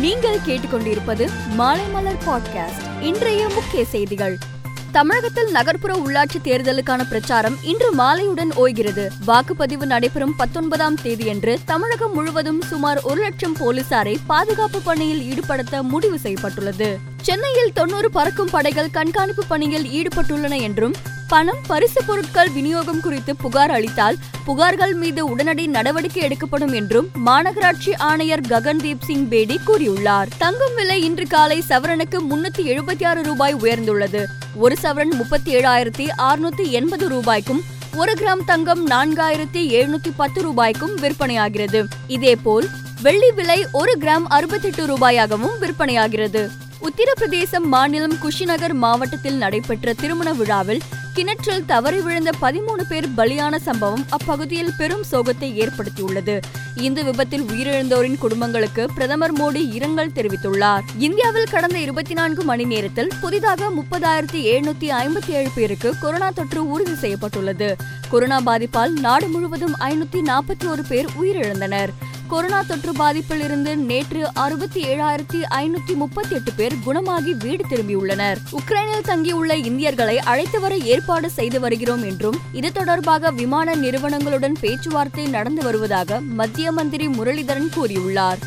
நீங்கள் கேட்டுக்கொண்டிருப்பது மாலை மலர் பாட்காஸ்ட் இன்றைய முக்கிய செய்திகள். தமிழகத்தில் நகர்ப்புற உள்ளாட்சி தேர்தலுக்கான பிரச்சாரம் இன்று மாலையுடன் ஓய்கிறது. வாக்குப்பதிவு நடைபெறும் பத்தொன்பதாம் தேதியன்று தமிழகம் முழுவதும் சுமார் ஒரு லட்சம் போலீசாரை பாதுகாப்பு பணியில் ஈடுபடுத்த முடிவு செய்யப்பட்டுள்ளது. சென்னையில் தொன்னூறு பறக்கும் படைகள் கண்காணிப்பு பணியில் ஈடுபட்டுள்ளன என்றும் பணம் பரிசு பொருட்கள் விநியோகம் குறித்து புகார் அளித்தால் புகார்கள் மீது உடனடி நடவடிக்கை எடுக்கப்படும் என்றும் மாநகராட்சி ஆணையர் ககன்தீப் சிங் பேடி கூறியுள்ளார். தங்கம் விலை இன்று காலை சவரனுக்கு முன்னூத்தி எழுபத்தி ஆறு ரூபாய் உயர்ந்துள்ளது. ஒரு சவரன் முப்பத்தி ஏழாயிரத்தி அறுநூத்தி எண்பது ரூபாய்க்கும் ஒரு கிராம் தங்கம் நான்காயிரத்தி எழுநூத்தி பத்து ரூபாய்க்கும் விற்பனையாகிறது. இதேபோல் வெள்ளி விலை ஒரு கிராம் அறுபத்தெட்டு ரூபாயாகவும் விற்பனையாகிறது. உத்தரப்பிரதேசம் மாநிலம் குஷிநகர் மாவட்டத்தில் நடைபெற்ற திருமண விழாவில் கிணற்றில் தவறி விழுந்த பதிமூணு பேர் பலியான சம்பவம் அப்பகுதியில் பெரும் சோகத்தை ஏற்படுத்தியுள்ளது. இந்த விபத்தில் உயிரிழந்தோரின் குடும்பங்களுக்கு பிரதமர் மோடி இரங்கல் தெரிவித்துள்ளார். இந்தியாவில் கடந்த இருபத்தி நான்கு மணி நேரத்தில் புதிதாக முப்பதாயிரத்தி எழுநூத்தி ஐம்பத்தி ஏழு பேருக்கு கொரோனா தொற்று உறுதி செய்யப்பட்டுள்ளது. கொரோனா பாதிப்பால் நாடு முழுவதும் ஐநூத்தி நாற்பத்தி ஒரு பேர் உயிரிழந்தனர். கொரோனா தொற்று பாதிப்பில் இருந்து நேற்று அறுபத்தி ஏழாயிரத்தி ஐநூத்தி முப்பத்தி எட்டு பேர் குணமாகி வீடு திரும்பியுள்ளனர். உக்ரைனில் தங்கியுள்ள இந்தியர்களை அழைத்து வர ஏற்பாடு செய்து வருகிறோம் என்றும் இது தொடர்பாக விமான நிறுவனங்களுடன் பேச்சுவார்த்தை நடந்து வருவதாக மத்திய மந்திரி முரளிதரன் கூறியுள்ளார்.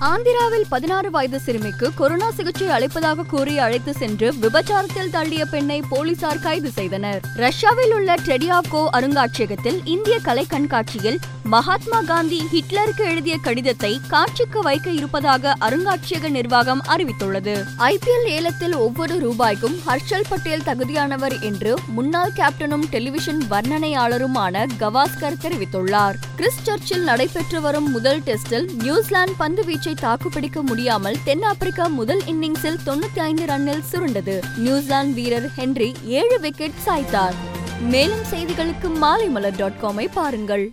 ஆந்திராவில் பதினாறு வயது சிறுமிக்கு கொரோனா சிகிச்சை அளிப்பதாக கூறி அழைத்து சென்று விபச்சாரத்தில் தள்ளிய பெண்ணை போலீசார் கைது செய்தனர். ரஷ்யாவில் உள்ள டெடியாகோ அருங்காட்சியகத்தில் இந்திய கலை கண்காட்சியில் மகாத்மா காந்தி ஹிட்லருக்கு எழுதிய கடிதத்தை காட்சிக்கு வைக்க இருப்பதாக அருங்காட்சியக நிர்வாகம் அறிவித்துள்ளது. ஐபிஎல் ஏலத்தில் ஒவ்வொரு ரூபாய்க்கும் ஹர்ஷல் பட்டேல் தகுதியானவர் என்று முன்னாள் கேப்டனும் டெலிவிஷன் வர்ணனையாளருமான கவாஸ்கர் தெரிவித்துள்ளார். கிறிஸ் சர்ச்சில் நடைபெற்று வரும் முதல் டெஸ்டில் நியூசிலாந்து பந்து வீச்சை தாக்குப்பிடிக்க முடியாமல் தென்னாப்பிரிக்கா முதல் இன்னிங்ஸில் தொண்ணூத்தி ஐந்து ரன்னில் சுருண்டது. நியூசிலாந்து வீரர் ஹென்றி ஏழு விக்கெட் சாய்த்தார். மேலும் செய்திகளுக்கு மாலைமலர் டாட் காமை பாருங்கள்.